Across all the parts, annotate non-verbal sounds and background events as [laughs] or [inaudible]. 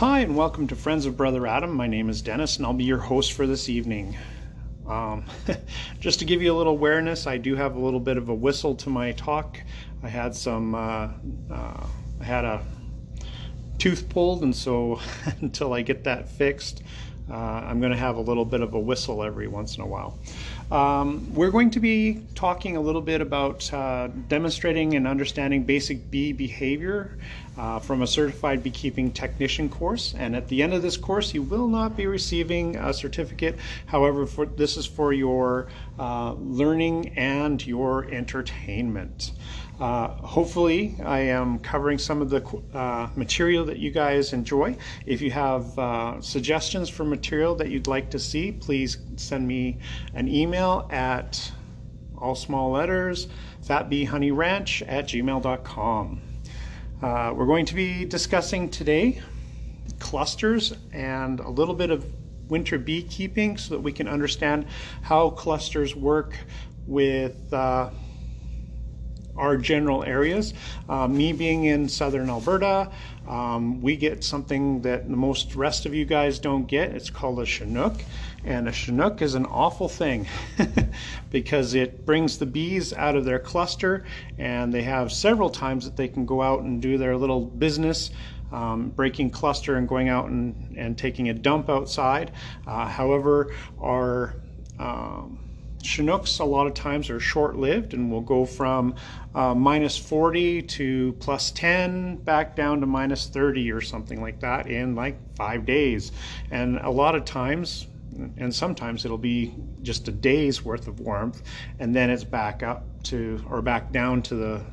Hi, and welcome to Friends of Brother Adam. My name is Dennis, and I'll be your host for this evening. Um, [laughs] just to give you a little awareness, I do have a little bit of a whistle to my talk. I had some, uh, uh, I had a tooth pulled, and so [laughs] until I get that fixed, uh, I'm going to have a little bit of a whistle every once in a while. Um, we're going to be talking a little bit about uh, demonstrating and understanding basic bee behavior uh, from a certified beekeeping technician course. And at the end of this course, you will not be receiving a certificate. However, for, this is for your uh, learning and your entertainment. Uh, hopefully, I am covering some of the uh, material that you guys enjoy. If you have uh, suggestions for material that you'd like to see, please send me an email at all small letters fatbeehoneyranch at gmail.com. Uh, we're going to be discussing today clusters and a little bit of winter beekeeping so that we can understand how clusters work with uh, our general areas. Uh, me being in southern Alberta, um, we get something that the most rest of you guys don't get. It's called a Chinook. And a Chinook is an awful thing [laughs] because it brings the bees out of their cluster and they have several times that they can go out and do their little business. Um, breaking cluster and going out and, and taking a dump outside. Uh, however, our um, Chinooks a lot of times are short-lived and will go from uh, minus 40 to plus 10 back down to minus 30 or something like that in like five days. And a lot of times, and sometimes it'll be just a day's worth of warmth and then it's back up to or back down to the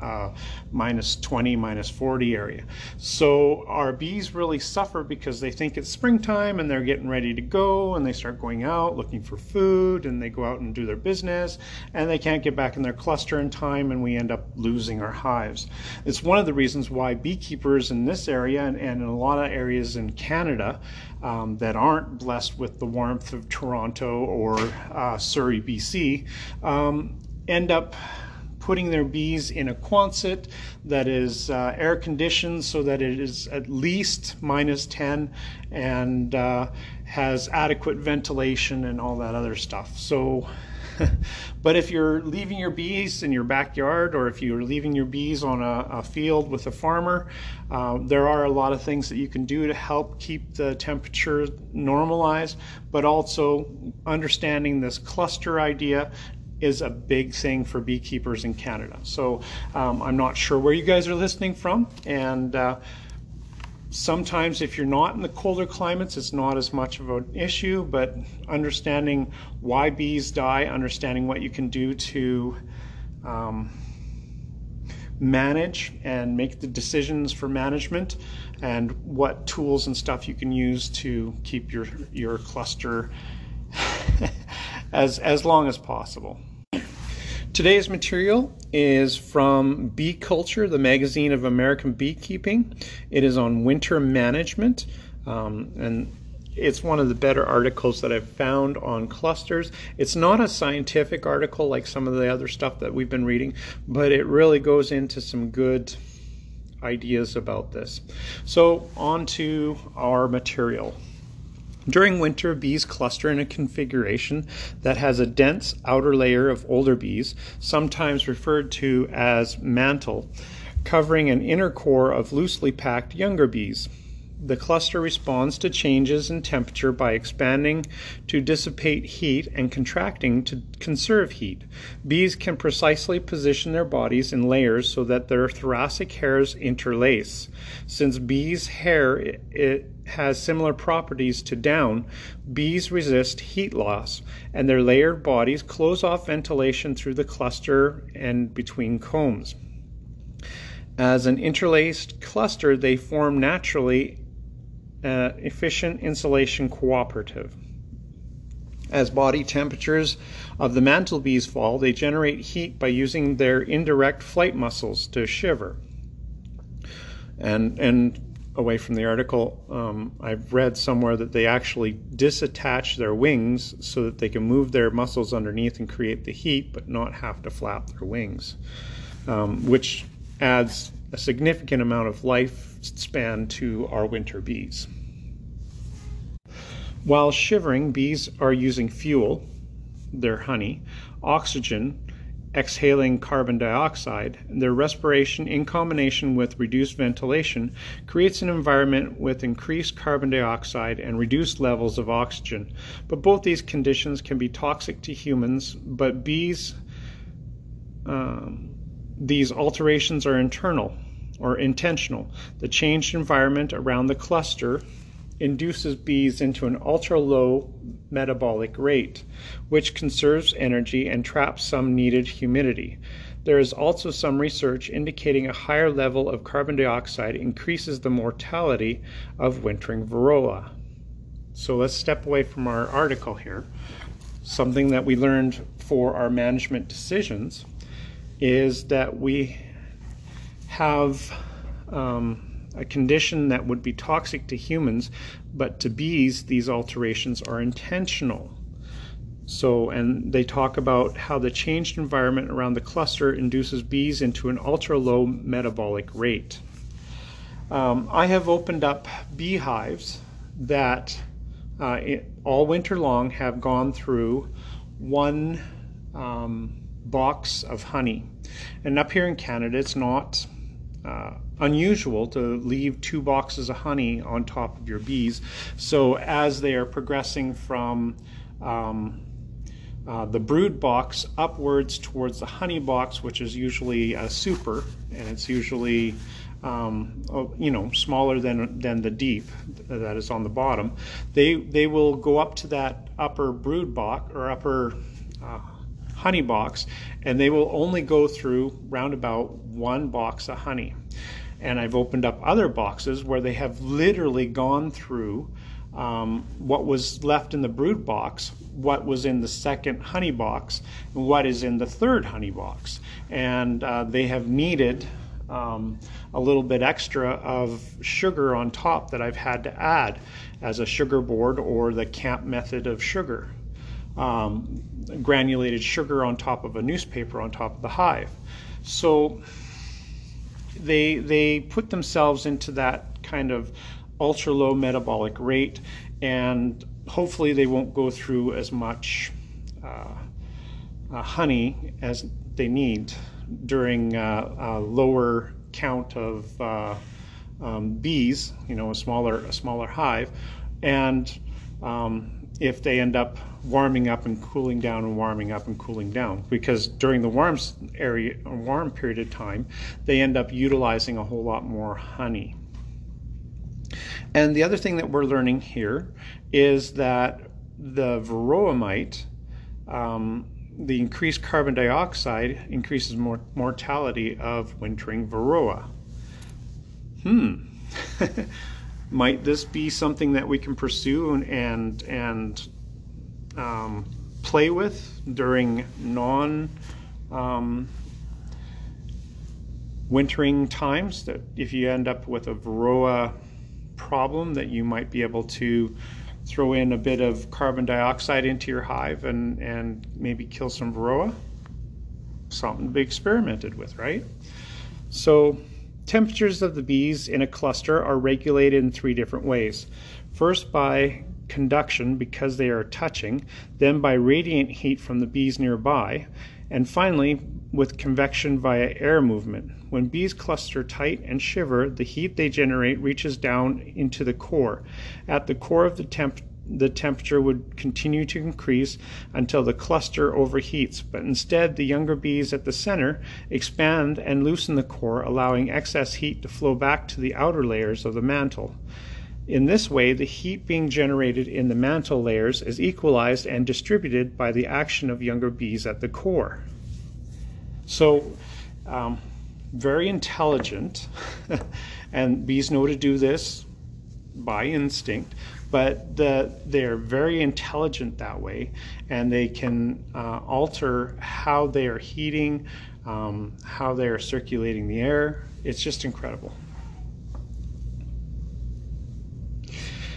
uh, minus 20, minus 40 area. So our bees really suffer because they think it's springtime and they're getting ready to go and they start going out looking for food and they go out and do their business and they can't get back in their cluster in time and we end up losing our hives. It's one of the reasons why beekeepers in this area and, and in a lot of areas in Canada um, that aren't blessed with the warmth of Toronto or uh, Surrey, BC, um, end up putting their bees in a Quonset that is uh, air conditioned so that it is at least minus 10 and uh, has adequate ventilation and all that other stuff. So, [laughs] but if you're leaving your bees in your backyard or if you're leaving your bees on a, a field with a farmer, uh, there are a lot of things that you can do to help keep the temperature normalized, but also understanding this cluster idea is a big thing for beekeepers in Canada. So um, I'm not sure where you guys are listening from, and uh, sometimes if you're not in the colder climates, it's not as much of an issue. But understanding why bees die, understanding what you can do to um, manage and make the decisions for management, and what tools and stuff you can use to keep your your cluster [laughs] as as long as possible. Today's material is from Bee Culture, the magazine of American beekeeping. It is on winter management, um, and it's one of the better articles that I've found on clusters. It's not a scientific article like some of the other stuff that we've been reading, but it really goes into some good ideas about this. So, on to our material. During winter, bees cluster in a configuration that has a dense outer layer of older bees, sometimes referred to as mantle, covering an inner core of loosely packed younger bees. The cluster responds to changes in temperature by expanding to dissipate heat and contracting to conserve heat. Bees can precisely position their bodies in layers so that their thoracic hairs interlace. Since bees' hair it has similar properties to down, bees resist heat loss, and their layered bodies close off ventilation through the cluster and between combs. As an interlaced cluster, they form naturally uh, efficient insulation cooperative. As body temperatures of the mantle bees fall, they generate heat by using their indirect flight muscles to shiver. And, and away from the article, um, I've read somewhere that they actually disattach their wings so that they can move their muscles underneath and create the heat, but not have to flap their wings, um, which adds a significant amount of lifespan to our winter bees. While shivering, bees are using fuel, their honey, oxygen, exhaling carbon dioxide. Their respiration, in combination with reduced ventilation, creates an environment with increased carbon dioxide and reduced levels of oxygen. But both these conditions can be toxic to humans, but bees, um, these alterations are internal or intentional. The changed environment around the cluster induces bees into an ultra low metabolic rate, which conserves energy and traps some needed humidity. There is also some research indicating a higher level of carbon dioxide increases the mortality of wintering varroa. So let's step away from our article here. Something that we learned for our management decisions is that we have um, a condition that would be toxic to humans, but to bees, these alterations are intentional. So, and they talk about how the changed environment around the cluster induces bees into an ultra low metabolic rate. Um, I have opened up beehives that uh, it, all winter long have gone through one um, box of honey. And up here in Canada, it's not uh, unusual to leave two boxes of honey on top of your bees. So as they are progressing from um, uh, the brood box upwards towards the honey box, which is usually a super, and it's usually um, you know smaller than than the deep that is on the bottom. They they will go up to that upper brood box or upper uh, honey box, and they will only go through round about one box of honey and I've opened up other boxes where they have literally gone through um, what was left in the brood box, what was in the second honey box, and what is in the third honey box. And uh, they have needed um, a little bit extra of sugar on top that I've had to add as a sugar board or the camp method of sugar. Um, granulated sugar on top of a newspaper on top of the hive. So they they put themselves into that kind of ultra low metabolic rate, and hopefully they won't go through as much uh, uh, honey as they need during uh, a lower count of uh, um, bees, you know, a smaller a smaller hive, and um, if they end up warming up and cooling down and warming up and cooling down. Because during the warm area warm period of time they end up utilizing a whole lot more honey. And the other thing that we're learning here is that the varroa mite um, the increased carbon dioxide increases more mortality of wintering varroa. Hmm [laughs] might this be something that we can pursue and and, um, play with during non um, wintering times that if you end up with a varroa problem that you might be able to throw in a bit of carbon dioxide into your hive and, and maybe kill some varroa? Something to be experimented with right? So temperatures of the bees in a cluster are regulated in three different ways first by conduction because they are touching, then by radiant heat from the bees nearby, and finally with convection via air movement. When bees cluster tight and shiver, the heat they generate reaches down into the core. At the core of the temp the temperature would continue to increase until the cluster overheats, but instead the younger bees at the center expand and loosen the core, allowing excess heat to flow back to the outer layers of the mantle. In this way, the heat being generated in the mantle layers is equalized and distributed by the action of younger bees at the core. So, um, very intelligent, [laughs] and bees know to do this by instinct, but the, they're very intelligent that way, and they can uh, alter how they are heating, um, how they are circulating the air. It's just incredible.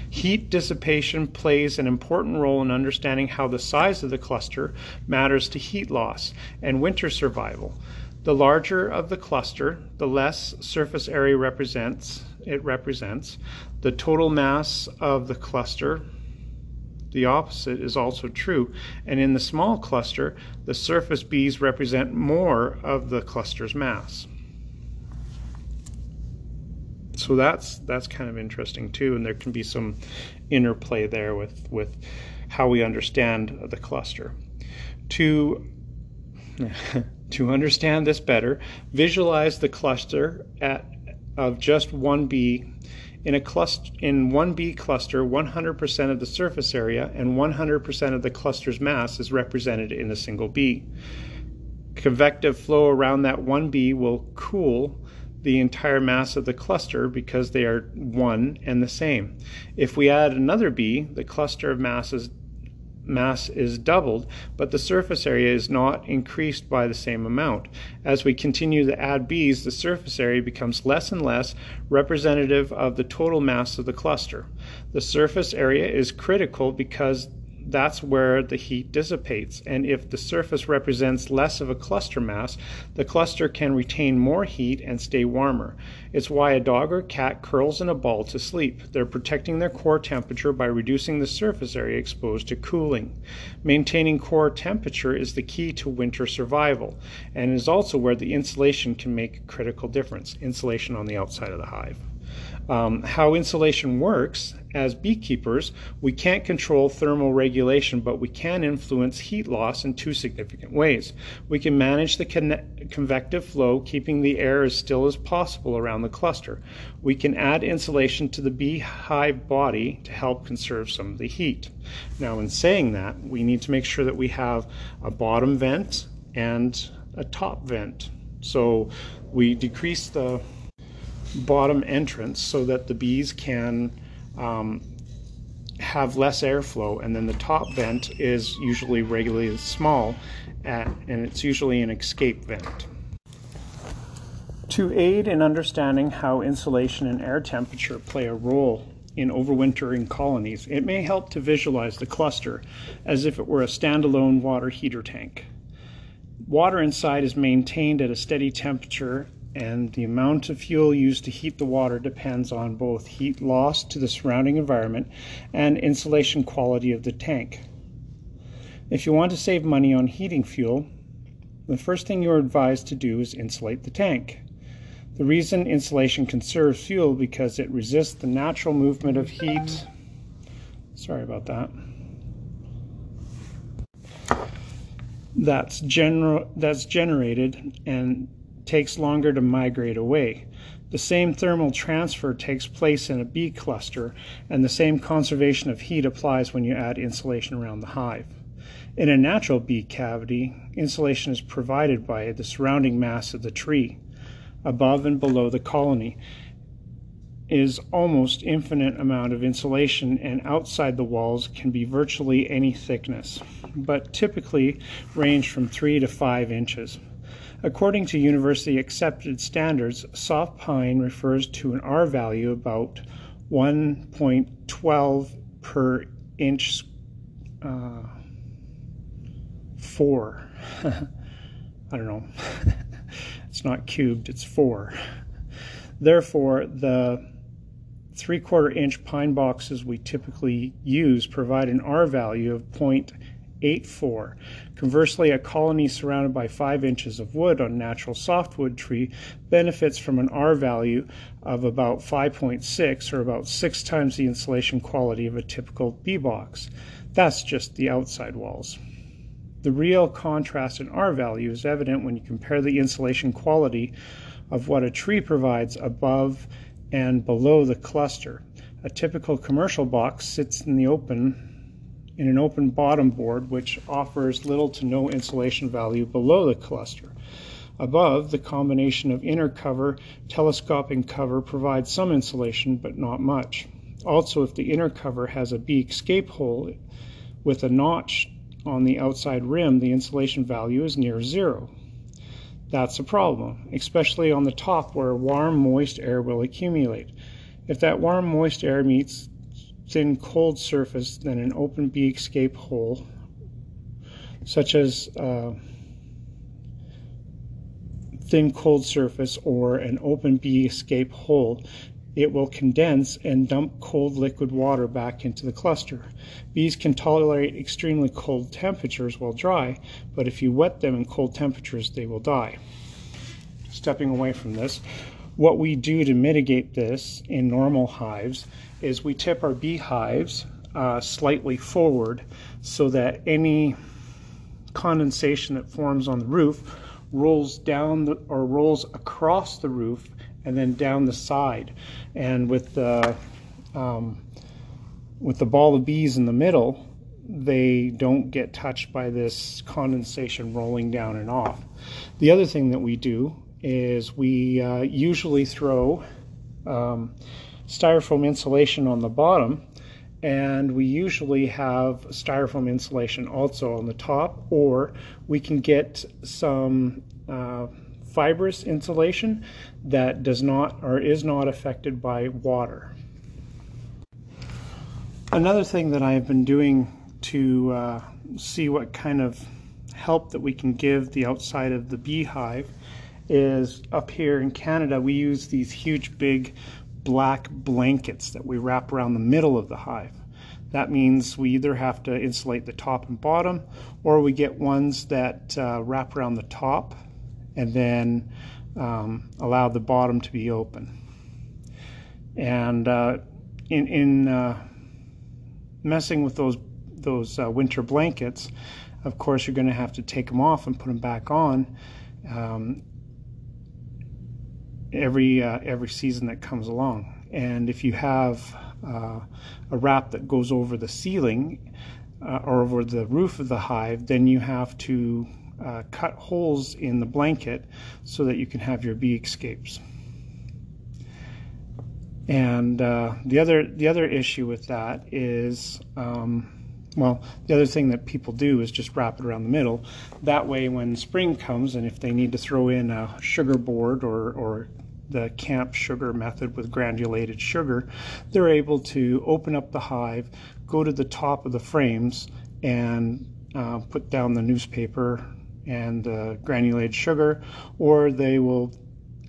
Heat dissipation plays an important role in understanding how the size of the cluster matters to heat loss and winter survival. The larger of the cluster, the less surface area represents it represents. The total mass of the cluster, the opposite is also true. And in the small cluster, the surface bees represent more of the cluster's mass. So that's that's kind of interesting too, and there can be some interplay there with with how we understand the cluster. To [laughs] to understand this better, visualize the cluster at of just one bee in a cluster in one bee cluster 100% of the surface area and 100% of the cluster's mass is represented in a single bee convective flow around that one bee will cool the entire mass of the cluster because they are one and the same. If we add another bee, the cluster of masses mass is doubled, but the surface area is not increased by the same amount. As we continue to add bees, the surface area becomes less and less representative of the total mass of the cluster. The surface area is critical because that's where the heat dissipates. And if the surface represents less of a cluster mass, the cluster can retain more heat and stay warmer. It's why a dog or cat curls in a ball to sleep. They're protecting their core temperature by reducing the surface area exposed to cooling. Maintaining core temperature is the key to winter survival and is also where the insulation can make a critical difference, insulation on the outside of the hive. Um, how insulation works as beekeepers, we can't control thermal regulation, but we can influence heat loss in two significant ways. We can manage the convective flow, keeping the air as still as possible around the cluster. We can add insulation to the beehive body to help conserve some of the heat. Now, in saying that, we need to make sure that we have a bottom vent and a top vent. So we decrease the bottom entrance so that the bees can um, have less airflow, and then the top vent is usually regularly small, at, and it's usually an escape vent. To aid in understanding how insulation and air temperature play a role in overwintering colonies, it may help to visualize the cluster as if it were a standalone water heater tank. Water inside is maintained at a steady temperature and the amount of fuel used to heat the water depends on both heat loss to the surrounding environment and insulation quality of the tank. If you want to save money on heating fuel, the first thing you're advised to do is insulate the tank. The reason insulation conserves fuel because it resists the natural movement of heat. Sorry about that. That's, gener- that's generated and takes longer to migrate away. The same thermal transfer takes place in a bee cluster, and the same conservation of heat applies when you add insulation around the hive. In a natural bee cavity, insulation is provided by the surrounding mass of the tree. Above and below the colony is almost infinite amount of insulation and outside the walls can be virtually any thickness, but typically range from 3 to 5 inches. According to university accepted standards, soft pine refers to an R value about 1.12 per inch uh, four. [laughs] I don't know. [laughs] it's not cubed, it's four. Therefore, the three quarter inch pine boxes we typically use provide an R value of 0.84. Conversely, a colony surrounded by 5 inches of wood on natural softwood tree benefits from an R value of about 5.6 or about 6 times the insulation quality of a typical bee box. That's just the outside walls. The real contrast in R value is evident when you compare the insulation quality of what a tree provides above and below the cluster. A typical commercial box sits in the open in an open bottom board which offers little to no insulation value below the cluster. Above, the combination of inner cover, telescoping cover provides some insulation but not much. Also, if the inner cover has a bee escape hole with a notch on the outside rim, the insulation value is near zero. That's a problem, especially on the top where warm, moist air will accumulate. If that warm, moist air meets thin cold surface than an open bee escape hole, such as uh, thin cold surface or an open bee escape hole, it will condense and dump cold liquid water back into the cluster. Bees can tolerate extremely cold temperatures while dry, but if you wet them in cold temperatures, they will die. Stepping away from this, what we do to mitigate this in normal hives is we tip our beehives uh, slightly forward so that any condensation that forms on the roof rolls down the, or rolls across the roof and then down the side. And with the um, with the ball of bees in the middle, they don't get touched by this condensation rolling down and off. The other thing that we do is we uh, usually throw um, styrofoam insulation on the bottom and we usually have styrofoam insulation also on the top or we can get some uh, fibrous insulation that does not or is not affected by water. Another thing that I've been doing to uh, see what kind of help that we can give the outside of the beehive is up here in Canada we use these huge big black blankets that we wrap around the middle of the hive. That means we either have to insulate the top and bottom or we get ones that uh, wrap around the top and then um, allow the bottom to be open. And uh, in, in uh, messing with those, those uh, winter blankets, of course, you're going to have to take them off and put them back on. Um, every uh, every season that comes along. And if you have uh, a wrap that goes over the ceiling uh, or over the roof of the hive, then you have to uh, cut holes in the blanket so that you can have your bee escapes. And uh, the other the other issue with that is. Um, well, the other thing that people do is just wrap it around the middle. That way, when spring comes, and if they need to throw in a sugar board or, or the camp sugar method with granulated sugar, they're able to open up the hive, go to the top of the frames, and uh, put down the newspaper and the granulated sugar, or they will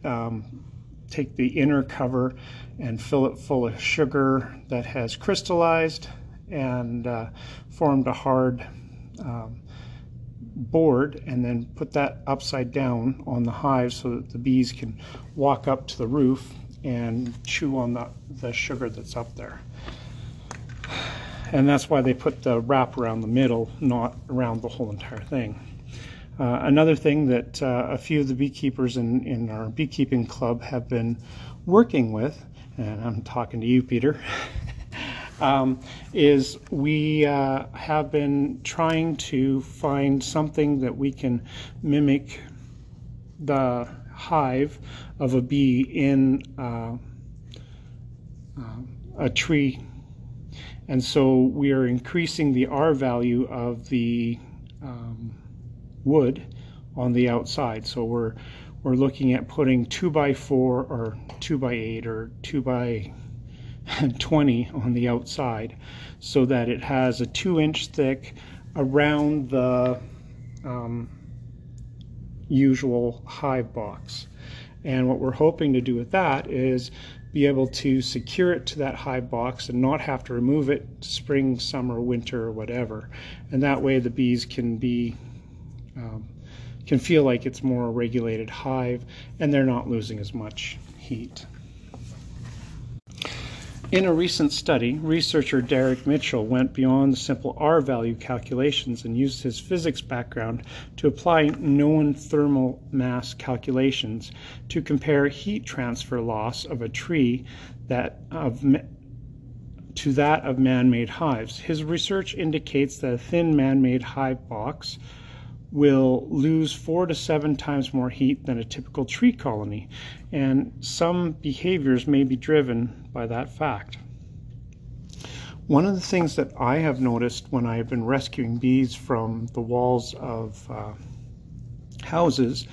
um, take the inner cover and fill it full of sugar that has crystallized and uh, formed a hard um, board and then put that upside down on the hive so that the bees can walk up to the roof and chew on the, the sugar that's up there. And that's why they put the wrap around the middle, not around the whole entire thing. Uh, another thing that uh, a few of the beekeepers in, in our beekeeping club have been working with, and I'm talking to you, Peter, [laughs] um, is we uh, have been trying to find something that we can mimic the hive of a bee in uh, uh, a tree. And so we are increasing the R value of the um, wood on the outside. So we're we're looking at putting two by four or two by eight or two by [laughs] 20 on the outside so that it has a two inch thick around the um, usual hive box. And what we're hoping to do with that is be able to secure it to that hive box and not have to remove it spring, summer, winter, or whatever. And that way the bees can be um, can feel like it's more a regulated hive and they're not losing as much heat. In a recent study, researcher Derek Mitchell went beyond the simple R value calculations and used his physics background to apply known thermal mass calculations to compare heat transfer loss of a tree that of to that of man-made hives. His research indicates that a thin man-made hive box will lose four to seven times more heat than a typical tree colony, and some behaviors may be driven by that fact. One of the things that I have noticed when I have been rescuing bees from the walls of uh, houses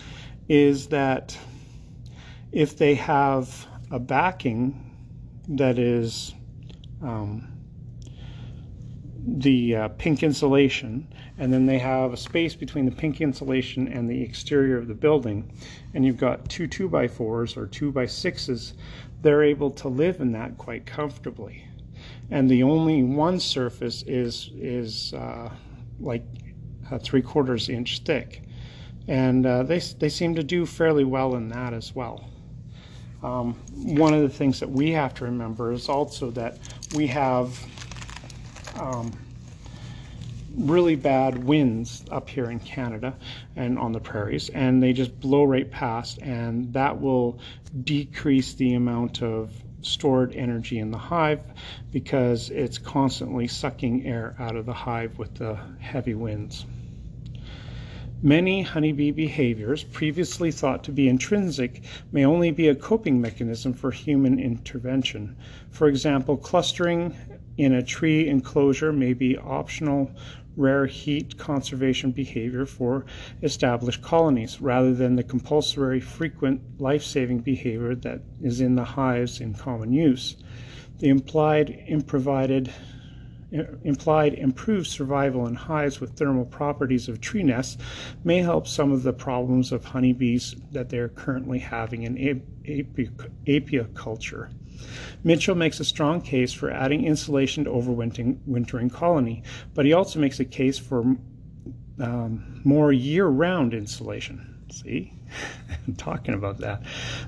is that if they have a backing that is um, the uh, pink insulation, and then they have a space between the pink insulation and the exterior of the building, and you've got two two by fours or two by sixes, they're able to live in that quite comfortably. And the only one surface is is uh, like three quarters inch thick, and uh, they they seem to do fairly well in that as well. Um, one of the things that we have to remember is also that we have um, really bad winds up here in Canada and on the prairies, and they just blow right past, and that will decrease the amount of stored energy in the hive because it's constantly sucking air out of the hive with the heavy winds. Many honeybee behaviors, previously thought to be intrinsic, may only be a coping mechanism for human intervention. For example, clustering in a tree enclosure may be optional rare heat conservation behavior for established colonies rather than the compulsory frequent life-saving behavior that is in the hives in common use. The implied improvided implied improved survival in hives with thermal properties of tree nests may help some of the problems of honeybees that they're currently having in apiculture. Mitchell makes a strong case for adding insulation to overwintering colony, but he also makes a case for um, more year-round insulation. See, [laughs] I'm talking about that.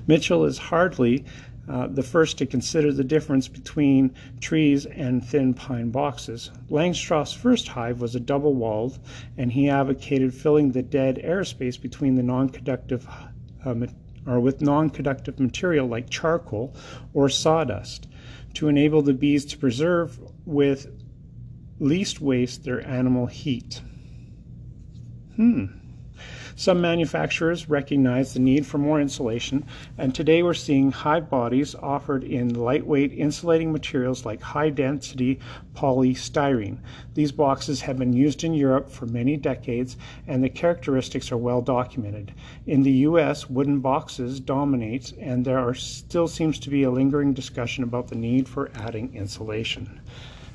Mitchell is hardly uh, the first to consider the difference between trees and thin pine boxes. Langstroth's first hive was a double walled, and he advocated filling the dead airspace between the non conductive uh, or with non conductive material like charcoal or sawdust to enable the bees to preserve with least waste their animal heat. Hmm. Some manufacturers recognize the need for more insulation, and today we're seeing hive bodies offered in lightweight insulating materials like high density polystyrene. These boxes have been used in Europe for many decades, and the characteristics are well documented. In the US, wooden boxes dominate, and there are, still seems to be a lingering discussion about the need for adding insulation.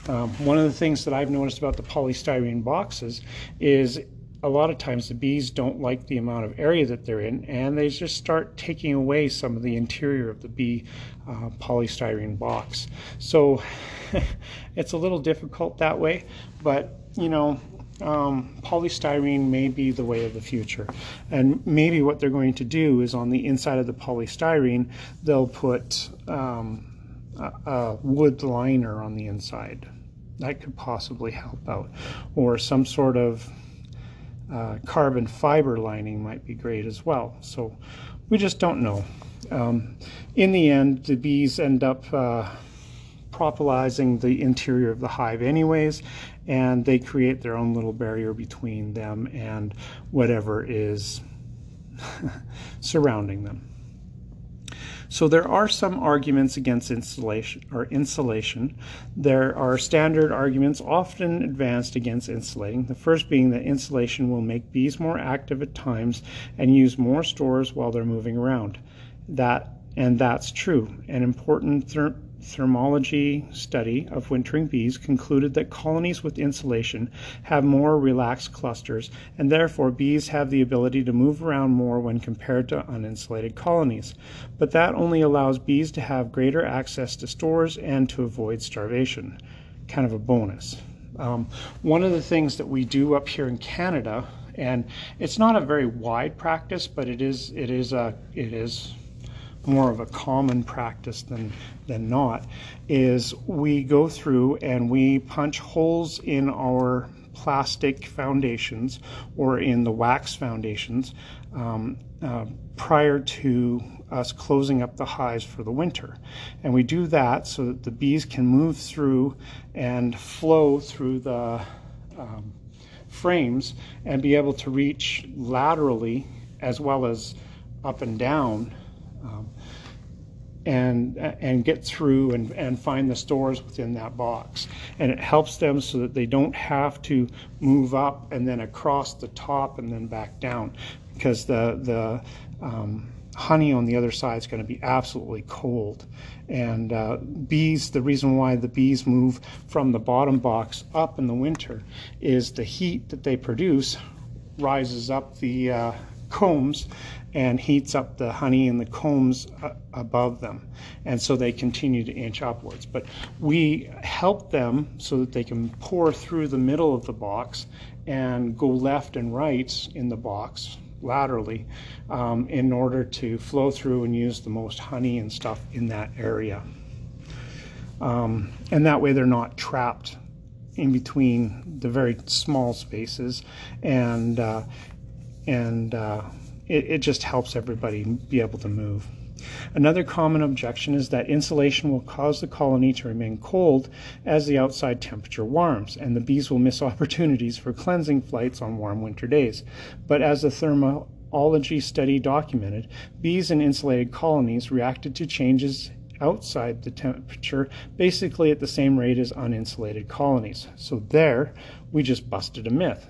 Um, one of the things that I've noticed about the polystyrene boxes is a lot of times the bees don't like the amount of area that they're in and they just start taking away some of the interior of the bee uh, polystyrene box. So [laughs] it's a little difficult that way, but you know, um, polystyrene may be the way of the future. And maybe what they're going to do is on the inside of the polystyrene, they'll put um, a, a wood liner on the inside. That could possibly help out. Or some sort of uh, carbon fiber lining might be great as well. So we just don't know. Um, in the end, the bees end up uh, propolising the interior of the hive anyways, and they create their own little barrier between them and whatever is [laughs] surrounding them. So there are some arguments against insulation or insulation. There are standard arguments often advanced against insulating. The first being that insulation will make bees more active at times and use more stores while they're moving around. That and that's true. An important thermology study of wintering bees concluded that colonies with insulation have more relaxed clusters, and therefore bees have the ability to move around more when compared to uninsulated colonies. But that only allows bees to have greater access to stores and to avoid starvation. Kind of a bonus. Um, one of the things that we do up here in Canada, and it's not a very wide practice, but it is it is a it is more of a common practice than, than not, is we go through and we punch holes in our plastic foundations or in the wax foundations um, uh, prior to us closing up the hives for the winter. And we do that so that the bees can move through and flow through the um, frames and be able to reach laterally as well as up and down um, and and get through and, and find the stores within that box. And it helps them so that they don't have to move up and then across the top and then back down because the the um, honey on the other side is going to be absolutely cold. And uh, bees, the reason why the bees move from the bottom box up in the winter is the heat that they produce rises up the uh, combs and heats up the honey in the combs uh, above them. And so they continue to inch upwards. But we help them so that they can pour through the middle of the box and go left and right in the box laterally um, in order to flow through and use the most honey and stuff in that area. Um, and that way they're not trapped in between the very small spaces and uh, and uh, it, it just helps everybody be able to move. Another common objection is that insulation will cause the colony to remain cold as the outside temperature warms, and the bees will miss [laughs] opportunities for cleansing flights on warm winter days. But as the thermology study documented, bees in insulated colonies reacted to changes outside the temperature basically at the same rate as uninsulated colonies. So there, we just busted a myth.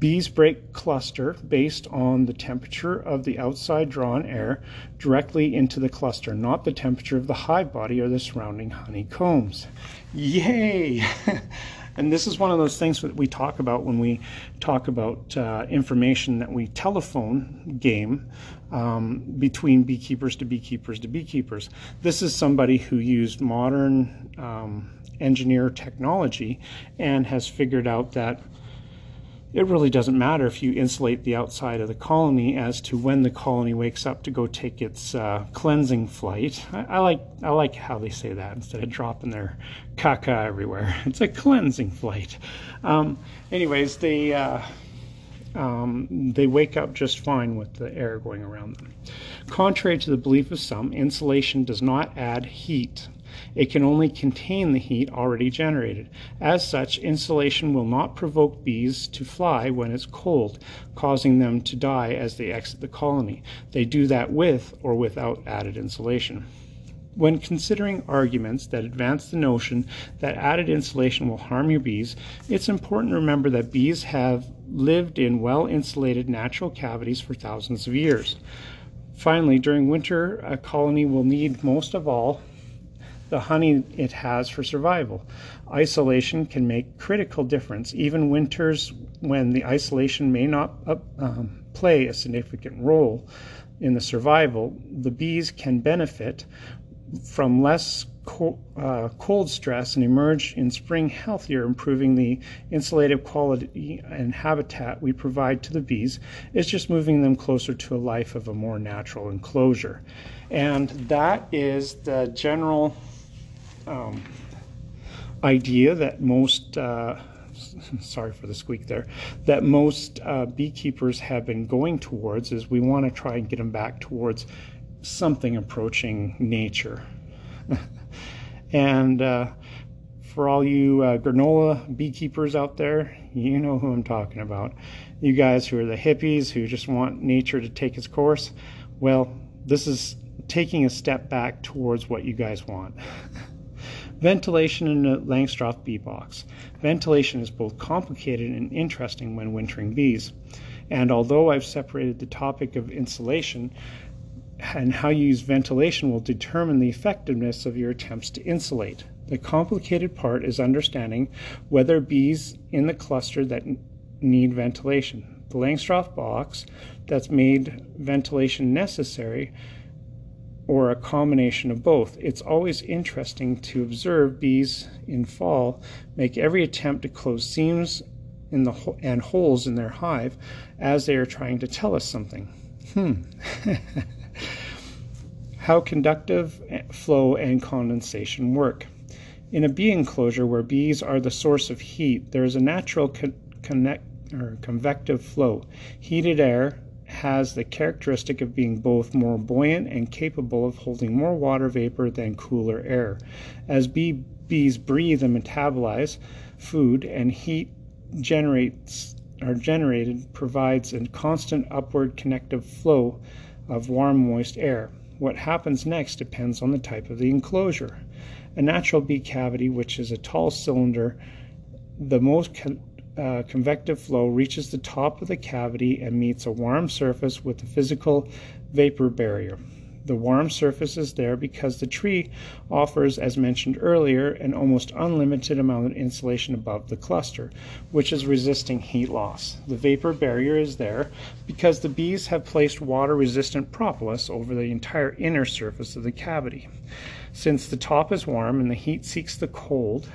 Bees break cluster based on the temperature of the outside drawn air directly into the cluster, not the temperature of the hive body or the surrounding honeycombs. Yay! [laughs] and this is one of those things that we talk about when we talk about uh, information that we telephone game um, between beekeepers to beekeepers to beekeepers. This is somebody who used modern um, engineer technology and has figured out that it really doesn't matter if you insulate the outside of the colony as to when the colony wakes up to go take its uh, cleansing flight. I, I, like I like how they say that instead of dropping their caca everywhere. [laughs] It's a cleansing flight. Um, anyways, they uh, um, they wake up just fine with the air going around them. Contrary to the belief of some, insulation does not add heat it can only contain the heat already generated. As such, insulation will not provoke bees to fly when it's cold, causing them to die as they exit the colony. They do that with or without added insulation. When considering arguments that advance the notion that added insulation will harm your bees, it's important to remember that bees have lived in well insulated natural cavities for thousands of years. Finally, during winter, a colony will need most of all the honey it has for survival. Isolation can make critical difference, even winters when the isolation may not uh, um, play a significant role in the survival. The bees can benefit from less uh, cold stress and emerge in spring healthier, improving the insulative quality and habitat we provide to the bees. It's just moving them closer to a life of a more natural enclosure. And that is the general um, idea that most uh, [laughs] sorry for the squeak there that most uh, beekeepers have been going towards is we want to try and get them back towards something approaching nature. [laughs] And uh, for all you uh, granola beekeepers out there you know who i'm talking about. You guys who are the hippies who just want nature to take its course well this is taking a step back towards what you guys want [laughs] Ventilation in a Langstroth bee box. Ventilation is both complicated and interesting when wintering bees. And although I've separated the topic of insulation and how you use ventilation will determine the effectiveness of your attempts to insulate. The complicated part is understanding whether bees in the cluster that need ventilation. The Langstroth box that's made ventilation necessary or a combination of both. It's always interesting to observe bees in fall make every attempt to close seams in the and holes in their hive as they are trying to tell us something. Hmm. [laughs] How conductive flow and condensation work. In a bee enclosure where bees are the source of heat, there is a natural con- connect, or convective flow. Heated air has the characteristic of being both more buoyant and capable of holding more water vapor than cooler air. As bee, bees breathe and metabolize food and heat generates are generated provides a constant upward connective flow of warm moist air. What happens next depends on the type of the enclosure. A natural bee cavity, which is a tall cylinder, the most uh, convective flow reaches the top of the cavity and meets a warm surface with the physical vapor barrier. The warm surface is there because the tree offers, as mentioned earlier, an almost unlimited amount of insulation above the cluster, which is resisting heat loss. The vapor barrier is there because the bees have placed water resistant propolis over the entire inner surface of the cavity. Since the top is warm and the heat seeks the cold,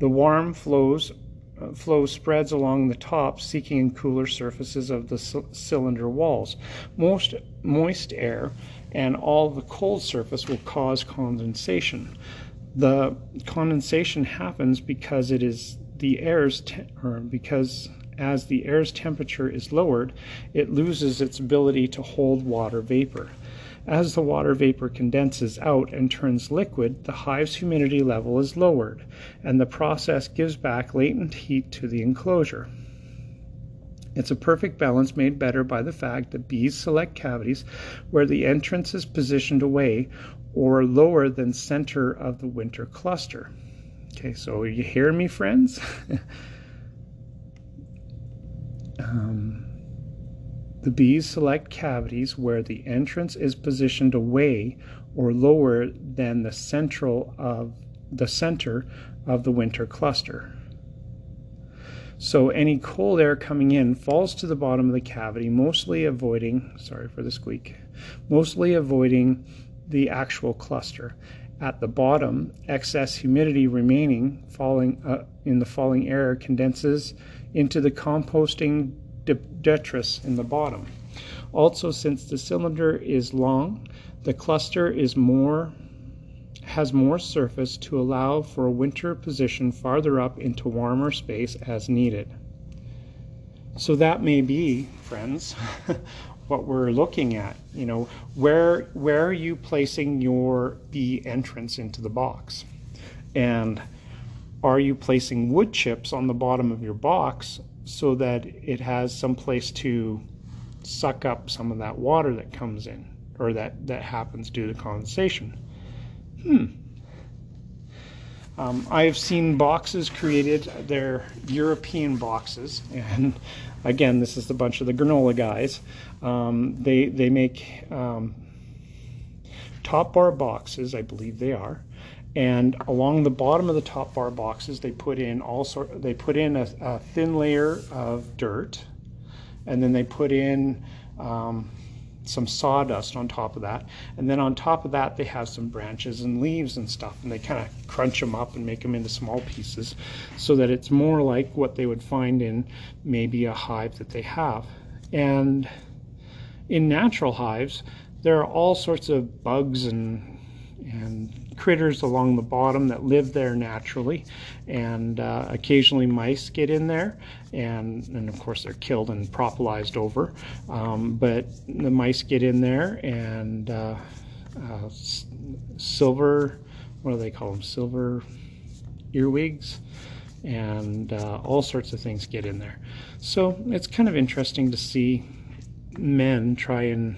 the warm flows Uh, flow spreads along the top, seeking cooler surfaces of the cylinder walls. Most moist air and all the cold surface will cause condensation. The condensation happens because it is the air's te- because as the air's temperature is lowered, it loses its ability to hold water vapor. As the water vapor condenses out and turns liquid, the hive's humidity level is lowered, and the process gives back latent heat to the enclosure. It's a perfect balance made better by the fact that bees select cavities where the entrance is positioned away or lower than center of the winter cluster. Okay, so you hear me, friends? [laughs] um, the bees select cavities where the entrance is positioned away or lower than the central of the center of the winter cluster. So any cold air coming in falls to the bottom of the cavity, mostly avoiding, sorry for the squeak, mostly avoiding the actual cluster. At the bottom, excess humidity remaining falling uh, in the falling air condenses into the composting detritus in the bottom. Also, since the cylinder is long, the cluster is more has more surface to allow for a winter position farther up into warmer space as needed. So that may be, friends, [laughs] what we're looking at. You know, where where are you placing your bee entrance into the box? And are you placing wood chips on the bottom of your box so that it has some place to suck up some of that water that comes in or that, that happens due to condensation. Hmm. Um, I have seen boxes created, they're European boxes, [laughs] and again, this is a bunch of the granola guys. Um, they, they make um, top bar boxes, I believe they are, and along the bottom of the top bar boxes they put in all sort they put in a, a thin layer of dirt. And then they put in um, some sawdust on top of that. And then on top of that they have some branches and leaves and stuff. And they kind of crunch them up and make them into small pieces so that it's more like what they would find in maybe a hive that they have. And in natural hives there are all sorts of bugs and and critters along the bottom that live there naturally. And uh, occasionally mice get in there, and, and of course they're killed and propolized over. Um, but the mice get in there, and uh, uh, silver, what do they call them? Silver earwigs and uh, all sorts of things get in there. So it's kind of interesting to see men try and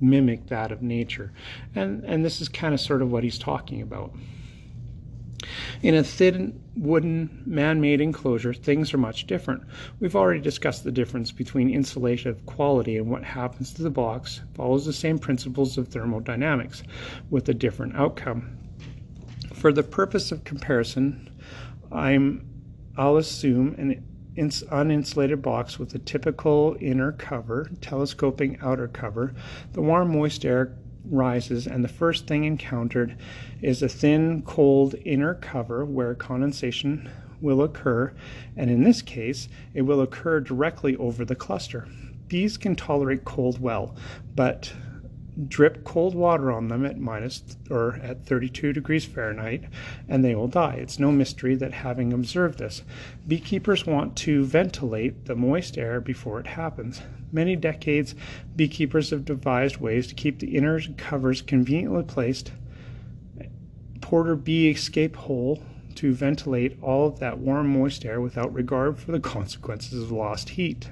mimic that of nature. And, and this is kind of sort of what he's talking about. In a thin wooden man made enclosure, things are much different. We've already discussed the difference between insulation quality and what happens to the box follows the same principles of thermodynamics with a different outcome. For the purpose of comparison, I'm I'll assume an uninsulated box with a typical inner cover, telescoping outer cover. The warm, moist air rises, and the first thing encountered is a thin, cold inner cover where condensation will occur, and in this case, it will occur directly over the cluster. Bees can tolerate cold well, but drip cold water on them at minus or at 32 degrees Fahrenheit and they will die. It's no mystery that having observed this, beekeepers want to ventilate the moist air before it happens. Many decades, beekeepers have devised ways to keep the inner covers conveniently placed. Porter bee escape hole to ventilate all of that warm, moist air without regard for the [laughs] consequences of lost heat.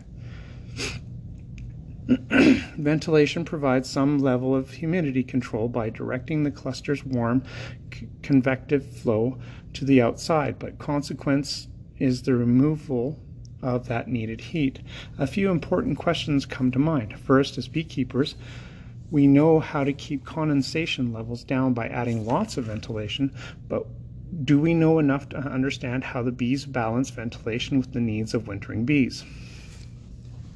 [clears throat] Ventilation provides some level of humidity control by directing the cluster's warm convective flow to the outside, but consequence is the removal of that needed heat. A few important questions come to mind. First, as beekeepers, we know how to keep condensation levels down by adding lots of ventilation, but do we know enough to understand how the bees balance ventilation with the needs of wintering bees?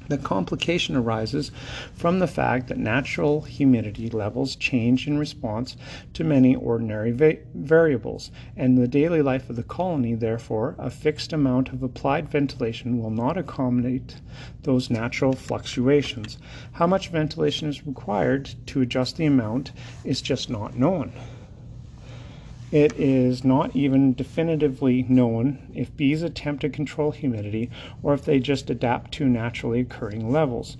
The complication arises from the fact that natural humidity levels change in response to many ordinary va- variables, and in the daily life of the colony, therefore, a fixed amount of applied ventilation will not accommodate those natural fluctuations. How much ventilation is required to adjust the amount is just not known. It is not even definitively known if bees attempt to control humidity or if they just adapt to naturally occurring levels.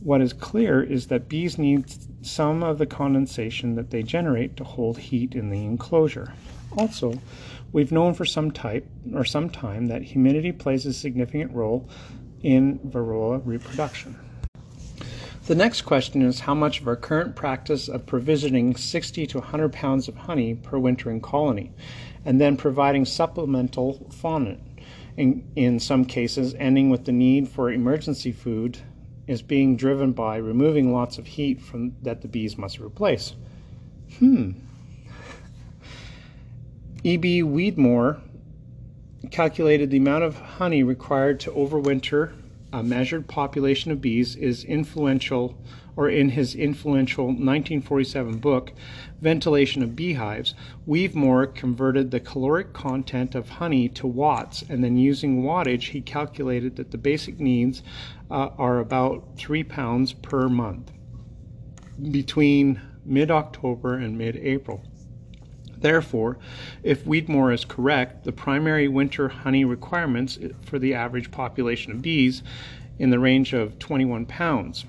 What is clear is that bees need some of the condensation that they generate to hold heat in the enclosure. Also, we've known for some type or some time that humidity plays a significant role in varroa reproduction. The next question is how much of our current practice of provisioning 60 to 100 pounds of honey per wintering colony, and then providing supplemental fauna, in, in some cases ending with the need for emergency food, is being driven by removing lots of heat from that the bees must replace. Hmm. E.B. Wedmore calculated the amount of honey required to overwinter a measured population of bees is influential, or in his influential 1947 book, Ventilation of Beehives, Wedmore converted the caloric content of honey to watts, and then using wattage, he calculated that the basic needs uh, are about three pounds per month between mid October and mid April. Therefore, if Wedmore is correct, the primary winter honey requirements for the average population of bees in the range of 21 pounds.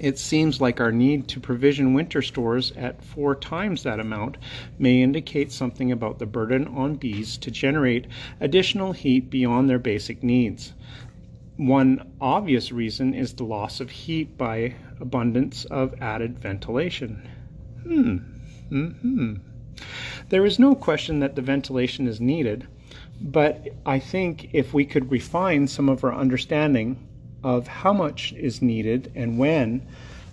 It seems like our need to provision winter stores at four times that amount may indicate something about the burden on bees to generate additional heat beyond their basic needs. One obvious reason is the loss of heat by abundance of added ventilation. Hmm. Hmm. There is no question that the ventilation is needed, but I think if we could refine some of our understanding of how much is needed and when,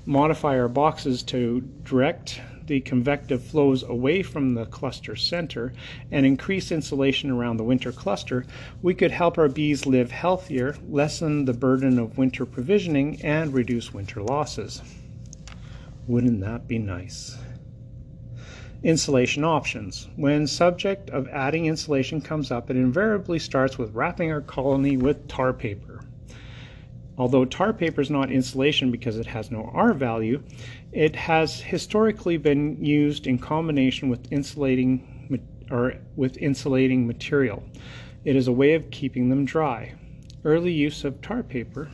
modify our boxes to direct the convective flows away from the cluster center and increase insulation around the winter cluster, we could help our bees live healthier, lessen the burden of winter provisioning, and reduce winter losses. Wouldn't that be nice? Insulation options. When subject of adding insulation comes up, it invariably starts with wrapping our colony with tar paper. Although tar paper is not insulation because it has no R value, it has historically been used in combination with insulating or with insulating material. It is a way of keeping them dry. Early use of tar paper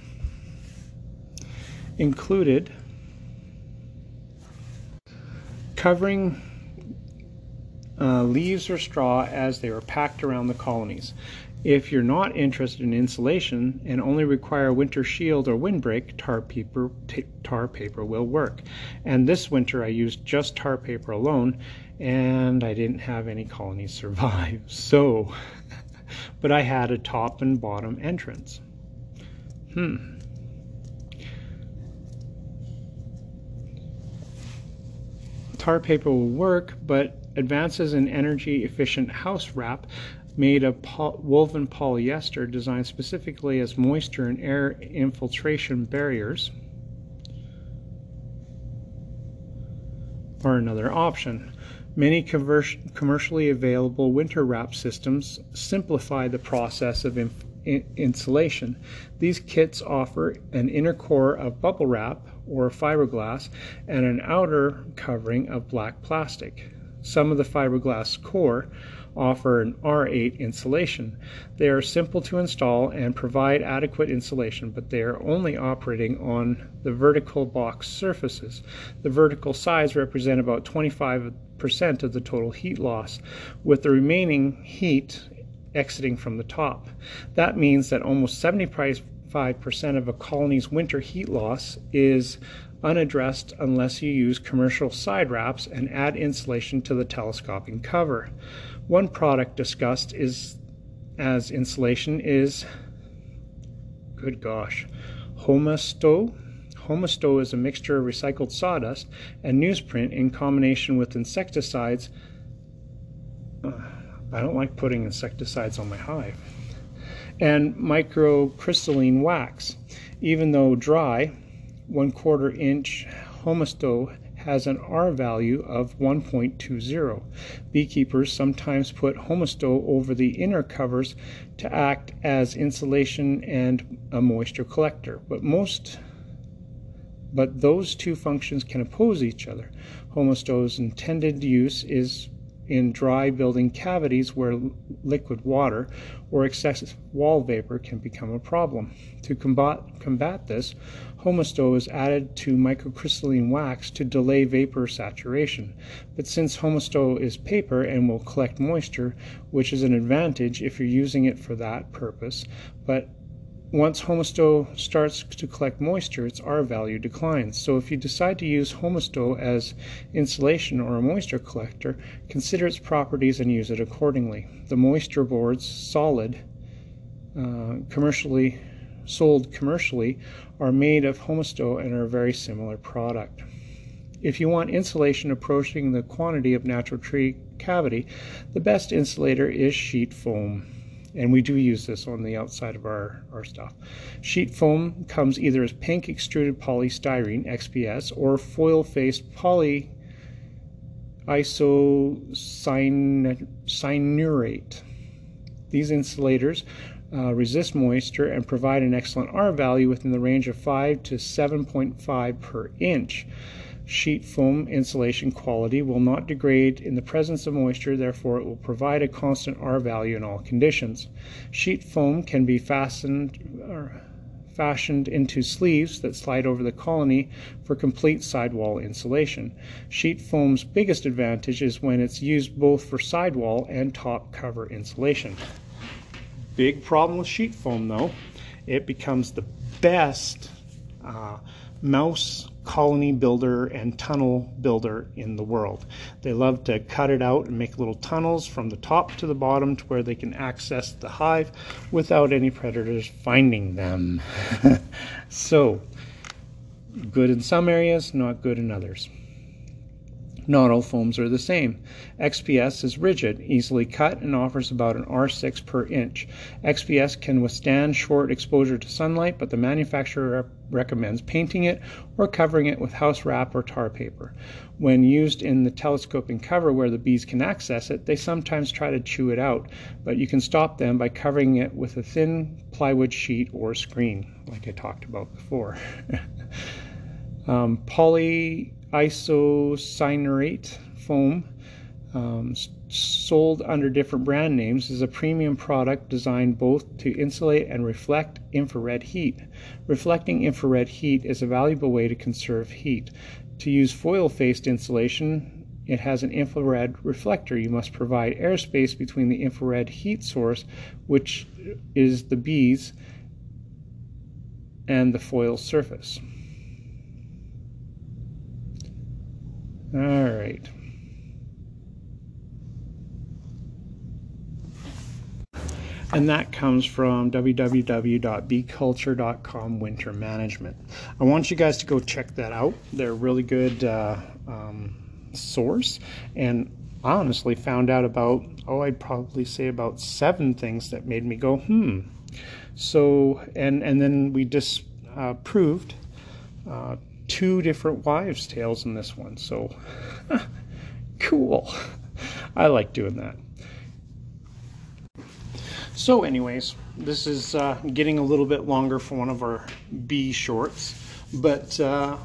included covering uh, leaves or straw as they are packed around the colonies. If you're not interested in insulation and only require a winter shield or windbreak, tar paper, tar paper will work. And this winter I used just tar paper alone and I didn't have any colonies survive. [laughs] So, [laughs] but I had a top and bottom entrance. Hmm. Tar paper will work, but advances in energy efficient house wrap made of woven polyester designed specifically as moisture and air infiltration barriers are another option. Many commercially available winter wrap systems simplify the process of inf- in- insulation. These kits offer an inner core of bubble wrap or fiberglass and an outer covering of black plastic. Some of the fiberglass core offer an R8 insulation. They are simple to install and provide adequate insulation, but they are only operating on the vertical box surfaces. The vertical sides represent about 25% of the total heat loss, with the remaining heat exiting from the top. That means that almost 75% of a colony's winter heat loss is unaddressed unless you use commercial side wraps and add insulation to the telescoping cover. One product discussed is as insulation is, good gosh, Homasote. Homasote is a mixture of recycled sawdust and newsprint in combination with insecticides. I don't like putting insecticides on my hive. And microcrystalline wax. Even though dry, one quarter inch Homasote has an R value of 1.20. Beekeepers sometimes put Homasote over the inner covers to act as insulation and a moisture collector, but most but those two functions can oppose each other. Homasote's intended use is in dry building cavities where liquid water or excessive wall vapor can become a problem. To combat, combat this, Homasote is added to microcrystalline wax to delay vapor saturation. But since Homasote is paper and will collect moisture, which is an advantage if you're using it for that purpose, but once Homasote starts to collect moisture, its R value declines. So if you decide to use Homasote as insulation or a moisture collector, consider its properties and use it accordingly. The moisture boards, solid, uh, commercially sold commercially, are made of Homasote and are a very similar product. If you want insulation approaching the quantity of natural tree cavity, the best insulator is sheet foam and we do use this on the outside of our, our stuff. Sheet foam comes either as pink extruded polystyrene, XPS, or foil-faced poly isocyanurate. These insulators uh, resist moisture and provide an excellent R value within the range of 5 to 7.5 per inch. Sheet foam insulation quality will not degrade in the presence of moisture, therefore it will provide a constant R value in all conditions. Sheet foam can be fastened fashioned into sleeves that slide over the colony for complete sidewall insulation. Sheet foam's biggest advantage is when it's used both for sidewall and top cover insulation. Big problem with sheet foam though, it becomes the best uh, mouse colony builder and tunnel builder in the world. They love to cut it out and make little tunnels from the top to the bottom to where they can access the hive without any predators finding them. [laughs] so, good in some areas, not good in others. Not all foams are the same. XPS is rigid, easily cut, and offers about an R6 per inch. XPS can withstand short exposure to sunlight, but the manufacturer recommends painting it or covering it with house wrap or tar paper. When used in the telescoping cover where the bees can access it, they sometimes try to chew it out, but you can stop them by covering it with a thin plywood sheet or screen, like I talked about before. [laughs] um, poly isocyanurate foam um, sold under different brand names is a premium product designed both to insulate and reflect infrared heat. Reflecting infrared heat is a valuable way to conserve heat. To use foil-faced insulation, it has an infrared reflector. You must provide airspace between the infrared heat source, which is the bees, and the foil surface. All right. And that comes from www.beeculture.com winter management. I want you guys to go check that out. They're a really good uh, um, source. And I honestly found out about, oh, I'd probably say about seven things that made me go, hmm. So, and, and then we just uh, proved uh, two different wives' tales in this one. So cool. I like doing that. So, anyways, this is uh, getting a little bit longer for one of our B shorts, but uh,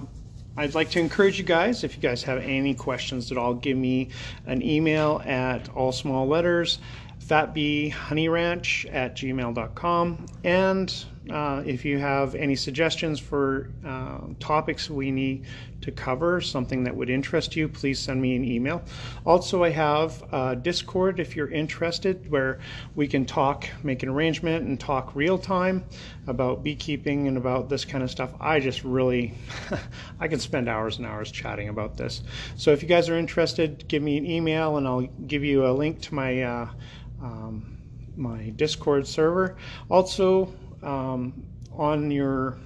I'd like to encourage you guys, if you guys have any questions at all, give me an email at all small letters, fatbeehoneyranch at gmail.com, and uh, if you have any suggestions for uh, topics we need to cover, something that would interest you, please send me an email. Also, I have uh, Discord if you're interested, where we can talk, make an arrangement, and talk real time about beekeeping and about this kind of stuff. I just really, [laughs] I can spend hours and hours chatting about this. So if you guys are interested, give me an email and I'll give you a link to my. Uh, um, my Discord server. Also, um, on your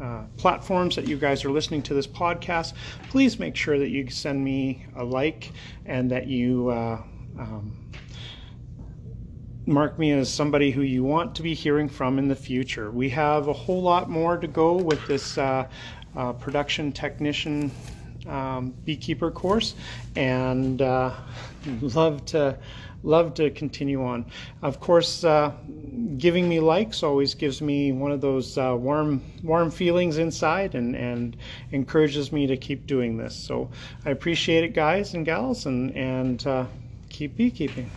uh, platforms that you guys are listening to this podcast, please make sure that you send me a like and that you uh, um, mark me as somebody who you want to be hearing from in the future. We have a whole lot more to go with this uh, uh, production technician um, beekeeper course, and uh, [laughs] love to love to continue on. Of course, uh, giving me likes always gives me one of those uh, warm warm feelings inside, and and encourages me to keep doing this. So I appreciate it, guys and gals, and and uh, keep beekeeping.